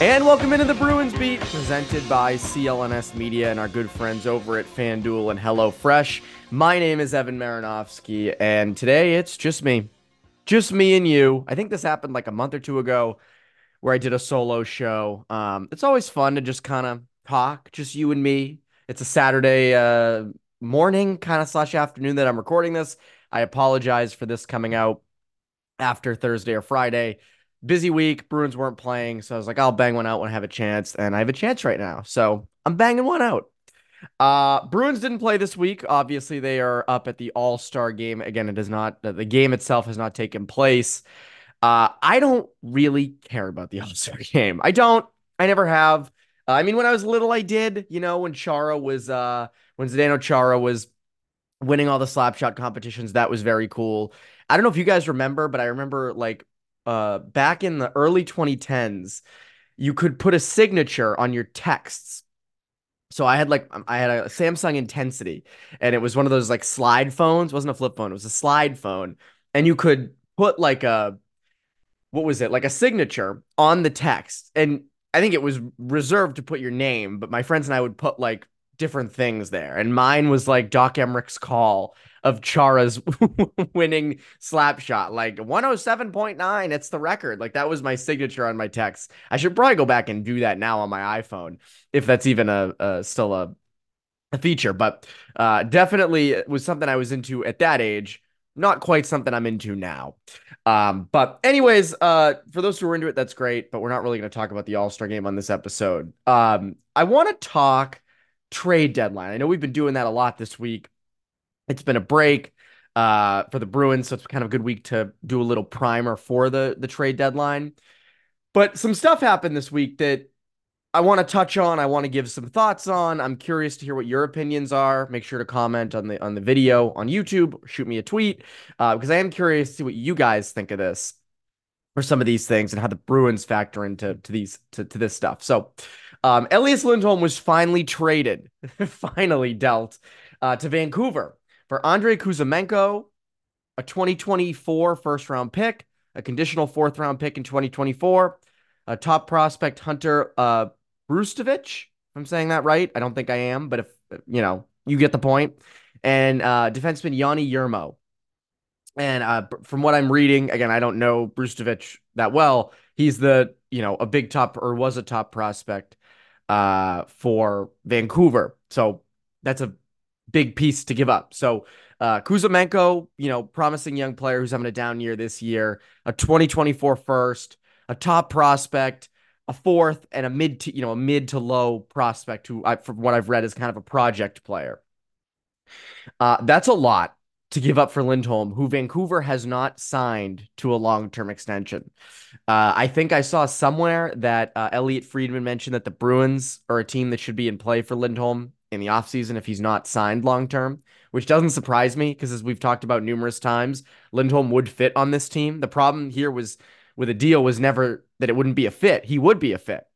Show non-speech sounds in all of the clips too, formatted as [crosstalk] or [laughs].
And welcome into the Bruins Beat, presented by CLNS Media and our good friends over at FanDuel and HelloFresh. My name is Evan Marinofsky, and today it's just me. Just me and you. I think this happened like a month or two ago where I did a solo show. Um, it's always fun to just kind of talk, just you and me. It's a Saturday uh, morning, kind of slash afternoon that I'm recording this. I apologize for this coming out after Thursday or Friday busy week. Bruins weren't playing, so I was like, I'll bang one out when I have a chance, and I have a chance right now, so I'm banging one out. Uh, Bruins didn't play this week. Obviously, they are up at the All Star game again. It does not. The game itself has not taken place. Uh, I don't really care about the [laughs] All Star game. I don't. I never have. Uh, I mean, when I was little, I did. You know, when Chara was, uh, when Zdeno Chara was winning all the slapshot competitions, that was very cool. I don't know if you guys remember, but I remember like uh, back in the early 2010s, you could put a signature on your texts. So I had like I had a Samsung Intensity, and it was one of those like slide phones. It wasn't a flip phone. It was a slide phone, and you could put like a what was it like a signature on the text, and I think it was reserved to put your name. But my friends and I would put like different things there, and mine was like Doc Emrick's call, of Chara's [laughs] winning slap shot. Like 107.9, it's the record. Like that was my signature on my text. I should probably go back and do that now on my iPhone if that's even a, a still a, a feature. But uh, definitely was something I was into at that age. Not quite something I'm into now. Um, but anyways, uh, for those who are into it, that's great. But we're not really going to talk about the All Star game on this episode. Um, I want to talk trade deadline. I know we've been doing that a lot this week it's been a break uh, for the Bruins, so it's kind of a good week to do a little primer for the the trade deadline. But some stuff happened this week that I want to touch on. I want to give some thoughts on. I'm curious to hear what your opinions are. Make sure to comment on the on the video on YouTube. Shoot me a tweet uh, because I am curious to see what you guys think of this or some of these things and how the Bruins factor into to these to, to this stuff. So, um, Elias Lindholm was finally traded, [laughs] finally dealt uh, to Vancouver for Andrei Kuzmenko, a 2024 first round pick, a conditional fourth round pick in 2024, a top prospect Hunter uh, Brzustewicz. I'm saying that right. I don't think I am, but if you know, you get the point. And uh, defenseman Joni Jurmo. And uh, from what I'm reading, again, I don't know Brzustewicz that well. He's the you know a big top or was a top prospect uh, for Vancouver. So that's a big piece to give up. So uh, Kuzmenko, you know, promising young player who's having a down year this year, a 2024 first, a top prospect, a fourth, and a mid to you know a mid to low prospect who, I, from what I've read, is kind of a project player. Uh, that's a lot to give up for Lindholm, who Vancouver has not signed to a long term extension. Uh, I think I saw somewhere that uh, Elliotte Friedman mentioned that the Bruins are a team that should be in play for Lindholm in the offseason if he's not signed long term, which doesn't surprise me because as we've talked about numerous times, Lindholm would fit on this team. The problem here was with a deal was never that it wouldn't be a fit. He would be a fit.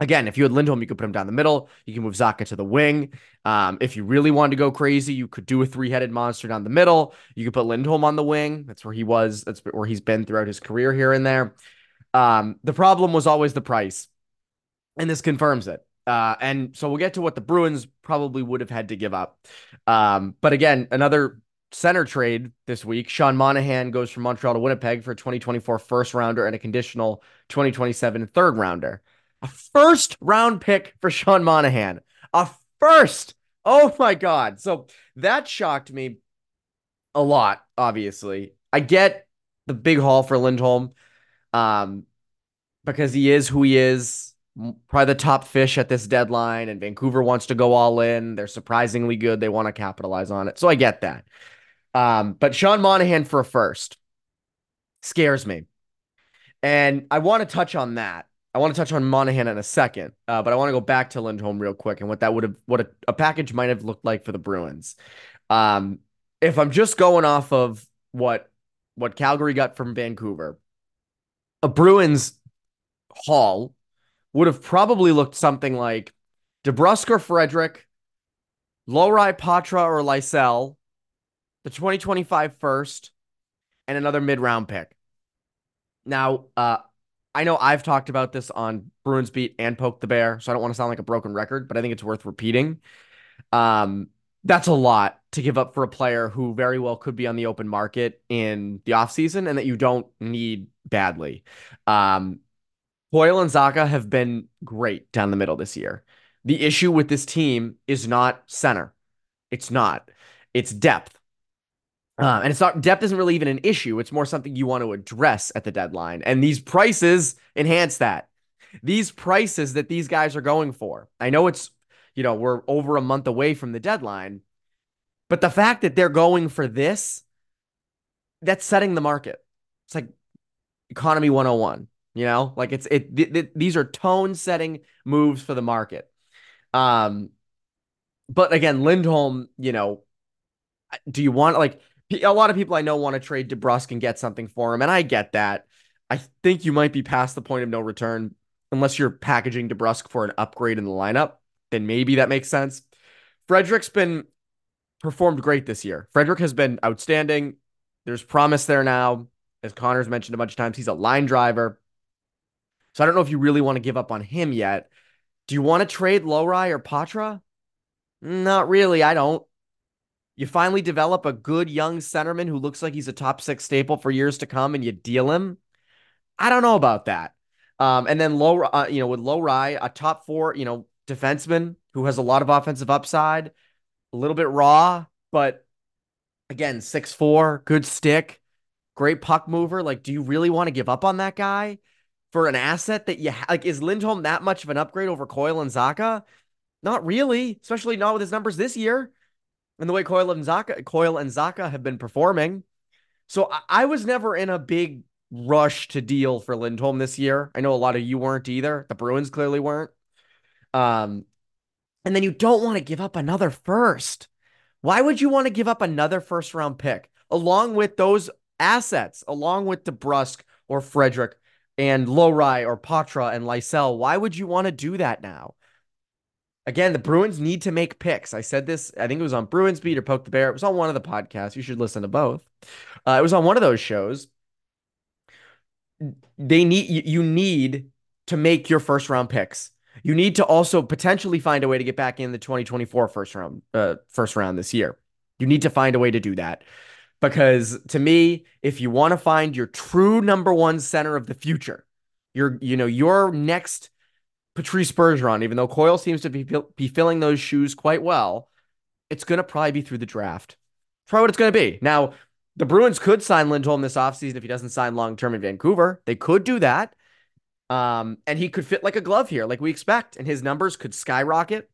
Again, if you had Lindholm, you could put him down the middle. You can move Zacha to the wing. Um, if you really wanted to go crazy, you could do a three-headed monster down the middle. You could put Lindholm on the wing. That's where he was. That's where he's been throughout his career here and there. Um, the problem was always the price, and this confirms it. Uh, and so we'll get to what the Bruins probably would have had to give up. Um, but again, another center trade this week. Sean Monahan goes from Montreal to Winnipeg for a 2024 first rounder and a conditional 2027 third rounder. A first round pick for Sean Monahan. A first. Oh my God. So that shocked me a lot, obviously. I get the big haul for Lindholm um, because he is who he is probably the top fish at this deadline, and Vancouver wants to go all in. They're surprisingly good. They want to capitalize on it. So I get that. Um, but Sean Monahan for a first scares me. And I want to touch on that. I want to touch on Monahan in a second, uh, but I want to go back to Lindholm real quick and what that would have, what a, a package might have looked like for the Bruins. Um, if I'm just going off of what what Calgary got from Vancouver, a Bruins haul would have probably looked something like DeBrusk or Frederic, Lohrei Poitras or Lysell, the 2025 first, and another mid round pick. Now, uh, I know I've talked about this on Bruins Beat and Poke the Bear, so I don't want to sound like a broken record, but I think it's worth repeating. Um, that's a lot to give up for a player who very well could be on the open market in the offseason and that you don't need badly. Um, Coyle and Zacha have been great down the middle this year. The issue with this team is not center. It's not. It's depth. Uh, and it's not depth isn't really even an issue. It's more something you want to address at the deadline. And these prices enhance that. These prices that these guys are going for. I know it's, you know, we're over a month away from the deadline, but the fact that they're going for this, that's setting the market. It's like economy 101, you know, like it's, it, th- th- these are tone setting moves for the market. Um, but again, Lindholm, you know, do you want like a lot of people I know want to trade DeBrusk and get something for him, and I get that. I think you might be past the point of no return unless you're packaging DeBrusk for an upgrade in the lineup. Then maybe that makes sense. Frederic's been performed great this year. Frederick has been outstanding. There's promise there now. As Connor's mentioned a bunch of times, he's a line driver. So I don't know if you really want to give up on him yet. Do you want to trade Lohrei or Poitras? Not really. I don't. You finally develop a good young centerman who looks like he's a top six staple for years to come, and you deal him. I don't know about that. Um, and then low, uh, you know, with Lohrei, a top four, you know, defenseman who has a lot of offensive upside, a little bit raw, but again, six four, good stick, great puck mover. Like, do you really want to give up on that guy for an asset that you ha- like? Is Lindholm that much of an upgrade over Coyle and Zacha? Not really, especially not with his numbers this year and the way Coyle and Zacha, Coyle and Zacha have been performing. So I, I was never in a big rush to deal for Lindholm this year. I know a lot of you weren't either. The Bruins clearly weren't. Um, and then you don't want to give up another first. Why would you want to give up another first round pick along with those assets, along with DeBrusk or Frederic and Lohrei or Poitras and Lysell? Why would you want to do that now? Again, the Bruins need to make picks. I said this, I think it was on Bruins Beat or Poke the Bear. It was on one of the podcasts. You should listen to both. Uh, it was on one of those shows. They need you need to make your first round picks. You need to also potentially find a way to get back in the 2024 first round uh, first round this year. You need to find a way to do that. Because to me, if you want to find your true number one center of the future, your you know, your next Patrice Bergeron, even though Coyle seems to be, be filling those shoes quite well, it's going to probably be through the draft. Probably what it's going to be. Now, the Bruins could sign Lindholm this offseason if he doesn't sign long term in Vancouver. They could do that. Um, and he could fit like a glove here, like we expect, and his numbers could skyrocket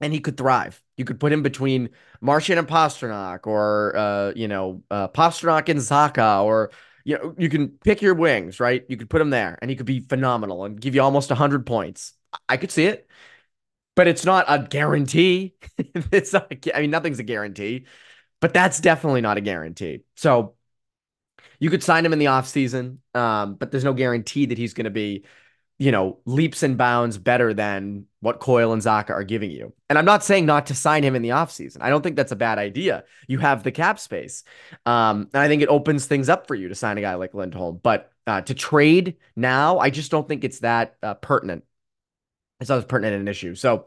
and he could thrive. You could put him between Marchand and Pastrnak, or uh, you know, uh, Pastrnak and Zacha or you know, you can pick your wings, right? You could put him there and he could be phenomenal and give you almost 100 points. I could see it, but it's not a guarantee. [laughs] it's not, I mean, nothing's a guarantee, but that's definitely not a guarantee. So you could sign him in the offseason, um, but there's no guarantee that he's going to be you know, leaps and bounds better than what Coyle and Zacha are giving you. And I'm not saying not to sign him in the offseason. I don't think that's a bad idea. You have the cap space. Um, and I think it opens things up for you to sign a guy like Lindholm. But uh, to trade now, I just don't think it's that uh, pertinent. It's not as pertinent an issue. So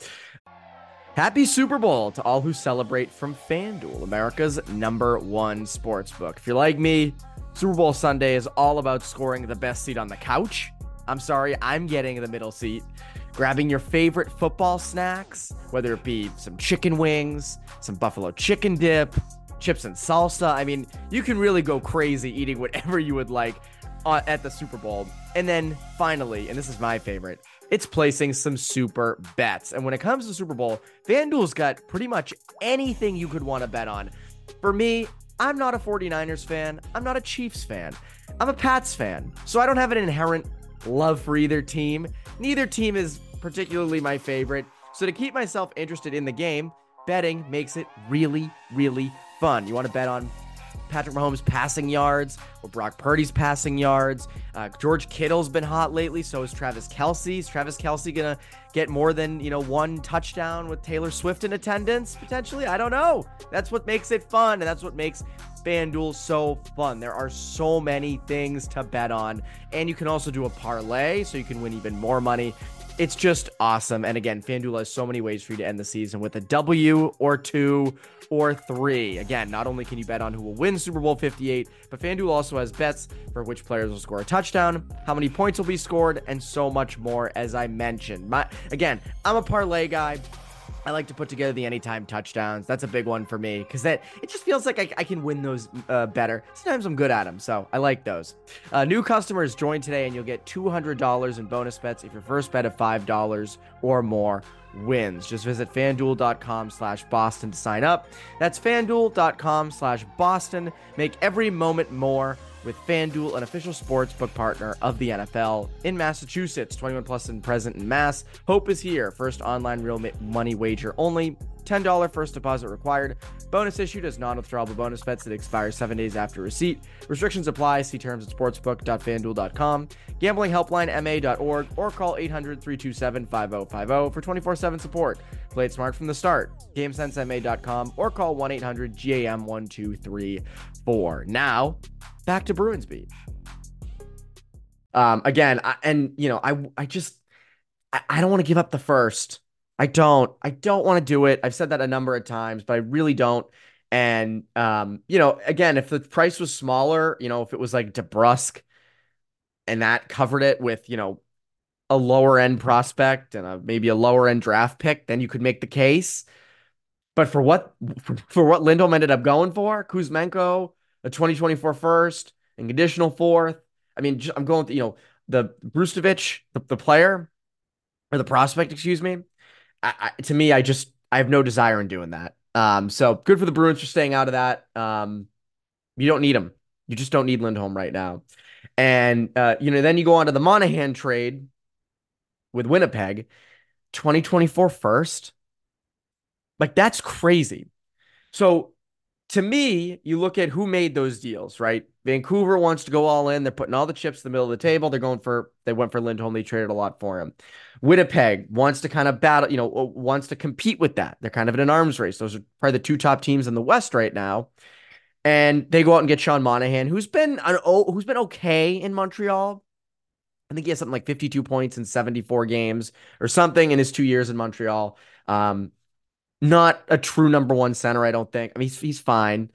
happy Super Bowl to all who celebrate from FanDuel, America's number one sports book. If you're like me, Super Bowl Sunday is all about scoring the best seat on the couch I'm sorry, I'm getting the middle seat, grabbing your favorite football snacks, whether it be some chicken wings, some buffalo chicken dip, chips and salsa. I mean, you can really go crazy eating whatever you would like at the Super Bowl. And then finally, and this is my favorite, it's placing some super bets. And when it comes to Super Bowl, FanDuel's got pretty much anything you could want to bet on. For me, I'm not a 49ers fan. I'm not a Chiefs fan. I'm a Pats fan. So I don't have an inherent love for either team. Neither team is particularly my favorite. So to keep myself interested in the game, betting makes it really, really fun. You want to bet on Patrick Mahomes' passing yards or Brock Purdy's passing yards. Uh, George Kittle's been hot lately, so is Travis Kelce. Is Travis Kelce gonna get more than you know one touchdown with Taylor Swift in attendance potentially? I don't know. That's what makes it fun, and that's what makes FanDuel so fun. There are so many things to bet on. And you can also do a parlay so you can win even more money. It's just awesome. And again, FanDuel has so many ways for you to end the season with a W or two or three. Again, not only can you bet on who will win Super Bowl 58, but FanDuel also has bets for which players will score a touchdown, how many points will be scored, and so much more, as I mentioned. My, again, I'm a parlay guy. I like to put together the anytime touchdowns. That's a big one for me because that it just feels like I, I can win those uh, better. Sometimes I'm good at them, so I like those. Uh, new customers join today, and you'll get $200 in bonus bets if your first bet of $5 or more wins. Just visit fanduel.com slash Boston to sign up. That's fanduel.com slash Boston. Make every moment more with FanDuel, an official sportsbook partner of the NFL in Massachusetts. 21 plus and present in Mass. Hope is here. First online real money wager only. $10 first deposit required. Bonus issued as non-withdrawable bonus bets that expire seven days after receipt. Restrictions apply. See terms at sportsbook.fanduel.com. Gamblinghelplinema.org or call 800-327-5050 for 24-7 support. Play it smart from the start. GameSenseMA.com or call 1-800-GAM-1234. Now, back to Bruins Beat. Um, again, I, and you know, I I just I, I don't want to give up the first. I don't. I don't want to do it. I've said that a number of times, but I really don't. And um, you know, again, if the price was smaller, you know, if it was like DeBrusk and that covered it with, you know, a lower end prospect and a, maybe a lower end draft pick, then you could make the case. But for what for what Lindholm ended up going for, Kuzmenko, a 2024 first, and conditional fourth. I mean, just, I'm going to, you know, the Brzustewicz, the, the player or the prospect, excuse me. I, I, to me, I just, I have no desire in doing that. Um, so good for the Bruins for staying out of that. Um, you don't need them. You just don't need Lindholm right now. And, uh, you know, then you go on to the Monahan trade with Winnipeg, 2024 first. Like, that's crazy. So to me, you look at who made those deals, right? Vancouver wants to go all in. They're putting all the chips in the middle of the table. They're going for, they went for Lindholm. They traded a lot for him. Winnipeg wants to kind of battle, you know, wants to compete with that. They're kind of in an arms race. Those are probably the two top teams in the West right now. And they go out and get Sean Monahan, who's been an, who's been okay in Montreal. I think he has something like 52 points in 74 games or something in his two years in Montreal. Um, not a true number one center, I don't think. I mean, he's, he's fine.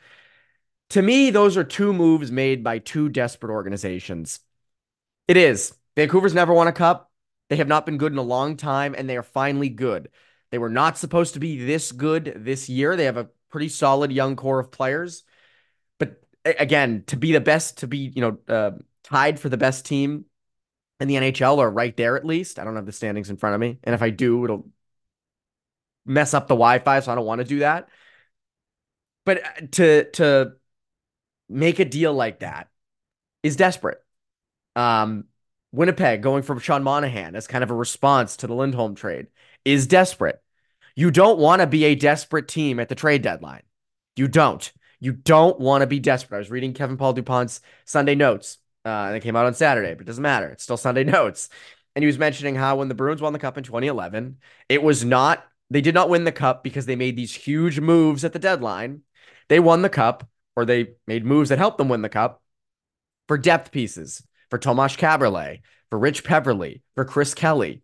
To me, those are two moves made by two desperate organizations. It is. Vancouver's never won a cup. They have not been good in a long time, and they are finally good. They were not supposed to be this good this year. They have a pretty solid young core of players. But again, to be the best, to be, you know, uh, tied for the best team in the NHL or right there at least. I don't have the standings in front of me. And if I do, it'll mess up the Wi-Fi, so I don't want to do that. But uh, to to make a deal like that is desperate. Um, Winnipeg going from Sean Monahan as kind of a response to the Lindholm trade is desperate. You don't want to be a desperate team at the trade deadline. You don't. You don't want to be desperate. I was reading Kevin Paul Dupont's Sunday notes, uh, and it came out on Saturday, but it doesn't matter. It's still Sunday [laughs] notes. And he was mentioning how when the Bruins won the cup in 2011, it was not they did not win the cup because they made these huge moves at the deadline. They won the cup, or they made moves that helped them win the cup for depth pieces, for Tomas Kaberle, for Rich Peverley, for Chris Kelly.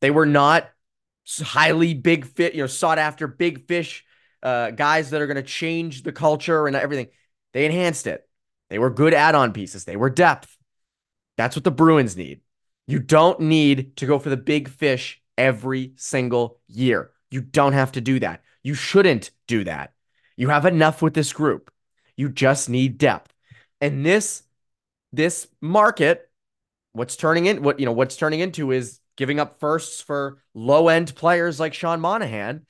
They were not highly big fit, you know, sought after big fish uh, guys that are going to change the culture and everything. They enhanced it. They were good add on pieces. They were depth. That's what the Bruins need. You don't need to go for the big fish every single year. You don't have to do that. You shouldn't do that. You have enough with this group. You just need depth. And this this market what's turning in what you know what's turning into is giving up firsts for low-end players like Sean Monahan.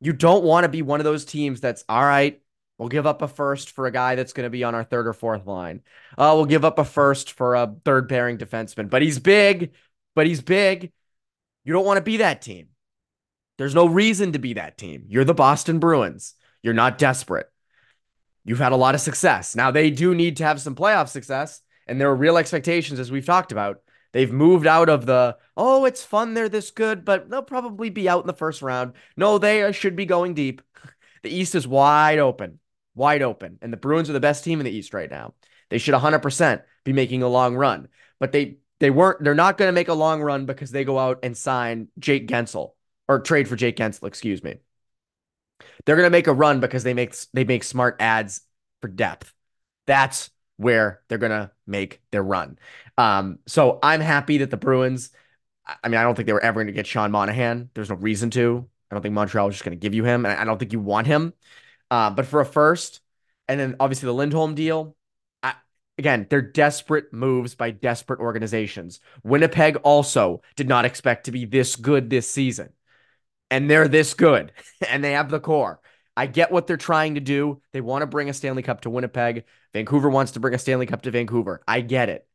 You don't want to be one of those teams that's all right, we'll give up a first for a guy that's going to be on our third or fourth line. Uh, we'll give up a first for a third pairing defenseman, but he's big, but he's big. You don't want to be that team. There's no reason to be that team. You're the Boston Bruins. You're not desperate. You've had a lot of success. Now, they do need to have some playoff success, and there are real expectations, as we've talked about. They've moved out of the, oh, it's fun, they're this good, but they'll probably be out in the first round. No, they should be going deep. [laughs] The East is wide open. wide open, and the Bruins are the best team in the East right now. They should 100% be making a long run, but they they weren't. They're not going to make a long run because they go out and sign Jake Guentzel or trade for Jake Guentzel. Excuse me. They're going to make a run because they make they make smart ads for depth. That's where they're going to make their run. Um, so I'm happy that the Bruins. I mean, I don't think they were ever going to get Sean Monahan. There's no reason to. I don't think Montreal was just going to give you him, and I don't think you want him. Uh, but for a first, and then obviously the Lindholm deal, I, again, they're desperate moves by desperate organizations. Winnipeg also did not expect to be this good this season, and they're this good, [laughs] and they have the core. I get what they're trying to do. They want to bring a Stanley Cup to Winnipeg. Vancouver wants to bring a Stanley Cup to Vancouver. I get it,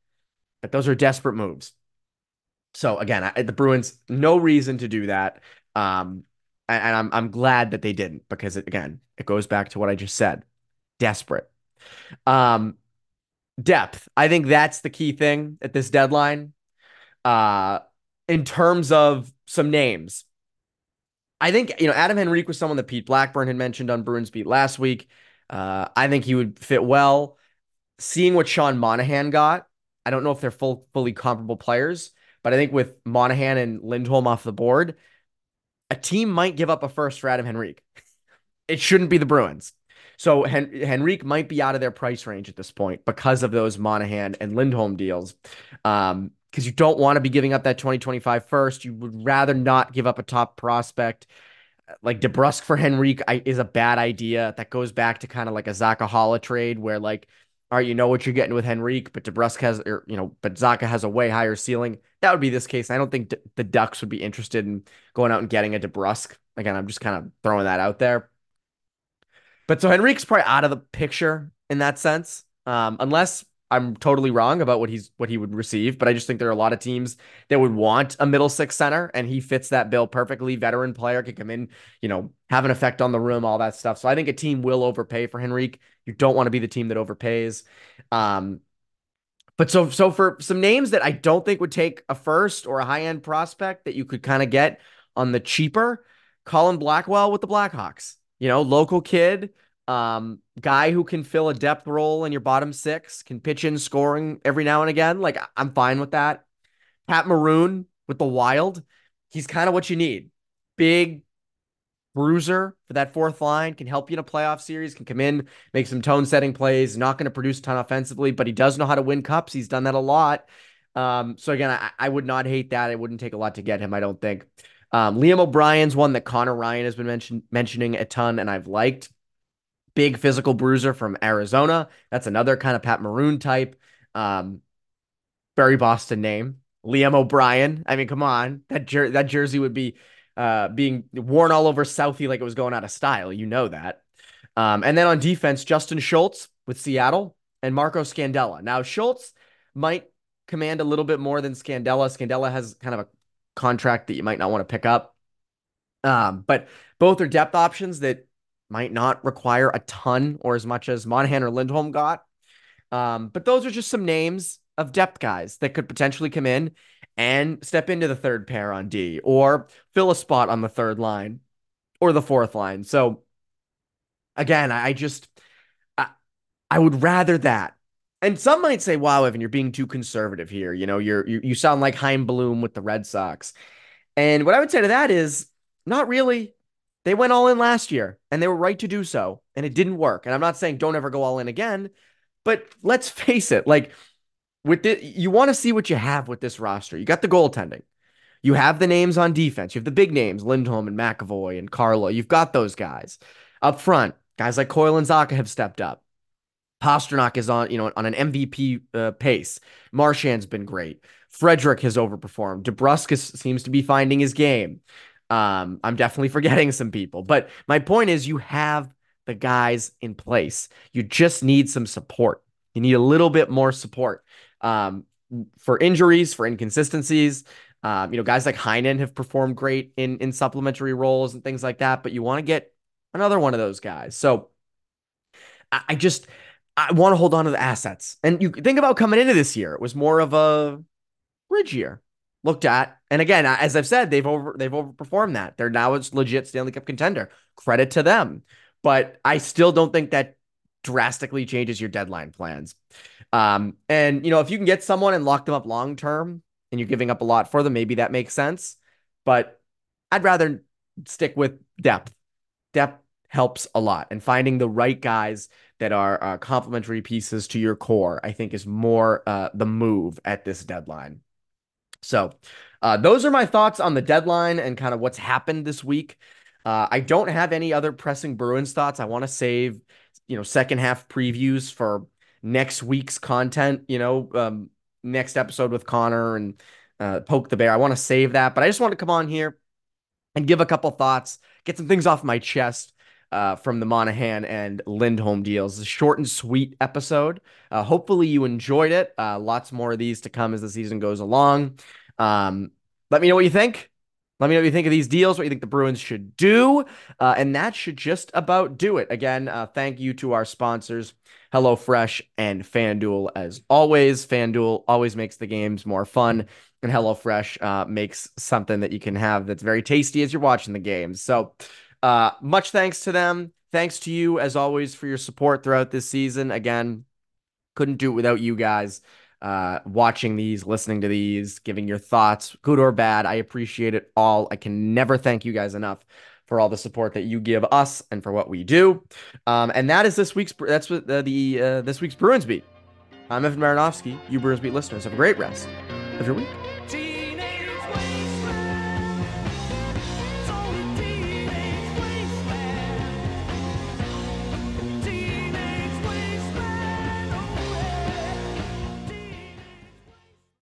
but those are desperate moves. So again, I, the Bruins no reason to do that. Um, and I'm I'm glad that they didn't because it, again, it goes back to what I just said. Desperate. Um depth. I think that's the key thing at this deadline. Uh in terms of some names. I think, you know, Adam Henrique was someone that Pete Blackburn had mentioned on Bruins Beat last week. Uh, I think he would fit well. Seeing what Sean Monahan got, I don't know if they're full, fully comparable players, but I think with Monahan and Lindholm off the board, a team might give up a first for Adam Henrique. it shouldn't be the Bruins. So Hen- Henrique might be out of their price range at this point because of those Monahan and Lindholm deals. Um, because you don't want to be giving up that 2025 first. You would rather not give up a top prospect. Like DeBrusk for Henrique is a bad idea. That goes back to kind of like a Zaka Zacha trade where like all right, you know what you're getting with Henrique, but DeBrusk has, or, you know, but Zacha has a way higher ceiling. That would be this case. I don't think D- the Ducks would be interested in going out and getting a DeBrusk. Again, I'm just kind of throwing that out there. But so Henrique's probably out of the picture in that sense, um, unless I'm totally wrong about what he's what he would receive. But I just think there are a lot of teams that would want a middle six center, and he fits that bill perfectly. Veteran player could come in, you know, have an effect on the room, all that stuff. So I think a team will overpay for Henrique. You don't want to be the team that overpays. Um, but so so for some names that I don't think would take a first or a high end prospect that you could kind of get on the cheaper, Colin Blackwell with the Blackhawks. You know, local kid, um, guy who can fill a depth role in your bottom six, can pitch in scoring every now and again. Like I'm fine with that. Pat Maroon with the Wild, he's kind of what you need. Big, bruiser for that fourth line, can help you in a playoff series, can come in, make some tone setting plays, not going to produce a ton offensively, but he does know how to win cups. He's done that a lot. Um, so again, I, I, would not hate that. It wouldn't take a lot to get him, I don't think. Um, Liam O'Brien's one that Connor Ryan has been mention, mentioning a ton, and I've liked. Big physical bruiser from Arizona. That's another kind of Pat Maroon type. Um, very Boston name. Liam O'Brien. I mean, come on, that jer- that jersey would be uh, being worn all over Southie like it was going out of style. You know that. Um, and then on defense, Justin Schultz with Seattle and Marco Scandella. Now, Schultz might command a little bit more than Scandella. Scandella has kind of a contract that you might not want to pick up. Um, but both are depth options that might not require a ton or as much as Monahan or Lindholm got. Um, but those are just some names of depth guys that could potentially come in and step into the third pair on D or fill a spot on the third line or the fourth line. So again, I just I, I would rather that. And some might say, "Wow, Evan, you're being too conservative here. You know, you're you, you sound like Chaim Bloom with the Red Sox." And what I would say to that is, not really. They went all in last year, and they were right to do so, and it didn't work. And I'm not saying don't ever go all in again, but let's [laughs] face it, like with the, you want to see what you have with this roster. You got the goaltending. You have the names on defense. You have the big names, Lindholm and McAvoy and Carlo. You've got those guys. Up front, guys like Coyle and Zacha have stepped up. Pastrnak is on, you know, on an MVP uh, pace. Marchand's been great. Frederic has overperformed. DeBrusk seems to be finding his game. Um, I'm definitely [laughs] forgetting some people, but my point is, you have the guys in place. You just need some support. You need a little bit more support um, for injuries, for inconsistencies. Um, you know, guys like Heinen have performed great in in supplementary roles and things like that. But you want to get another one of those guys. So I, I just I want to hold on to the assets. And you think about coming into this year, it was more of a bridge year looked at. And again, as I've said, they've over they've overperformed that. They're now a legit Stanley Cup contender. Credit to them. But I still don't think that drastically changes your deadline plans. Um, and you know, if you can get someone and lock them up long term and you're giving up a lot for them, maybe that makes sense. But I'd rather stick with depth. Depth helps a lot. And finding the right guys that are uh, complementary pieces to your core, I think, is more uh, the move at this deadline. So, uh, those are my thoughts on the deadline and kind of what's happened this week. Uh, I don't have any other pressing Bruins thoughts. I want to save, you know, second half previews for next week's content. You know, um, next episode with Connor and uh, Poke the Bear. I want to save that, but I just want to come on here and give a couple thoughts, get some things off my chest uh, from the Monahan and Lindholm deals. a short and sweet episode. Uh, hopefully you enjoyed it. Uh, lots more of these to come as the season goes along. Um, let me know what you think. Let me know what you think of these deals, what you think the Bruins should do. Uh, and that should just about do it. Again, uh, thank you to our sponsors, HelloFresh and FanDuel. As always, FanDuel always makes the games more fun, and HelloFresh uh, makes something that you can have that's very tasty as you're watching the games. So, uh, much thanks to them. Thanks to you, as always, for your support throughout this season. Again, couldn't do it without you guys uh, watching these, listening to these, giving your thoughts, good or bad. I appreciate it all. I can never thank you guys enough for all the support that you give us and for what we do. Um, and that is this week's that's what uh, the uh, this week's Bruins beat. I'm Evan Marinofsky. You Bruins beat listeners have a great rest of your week.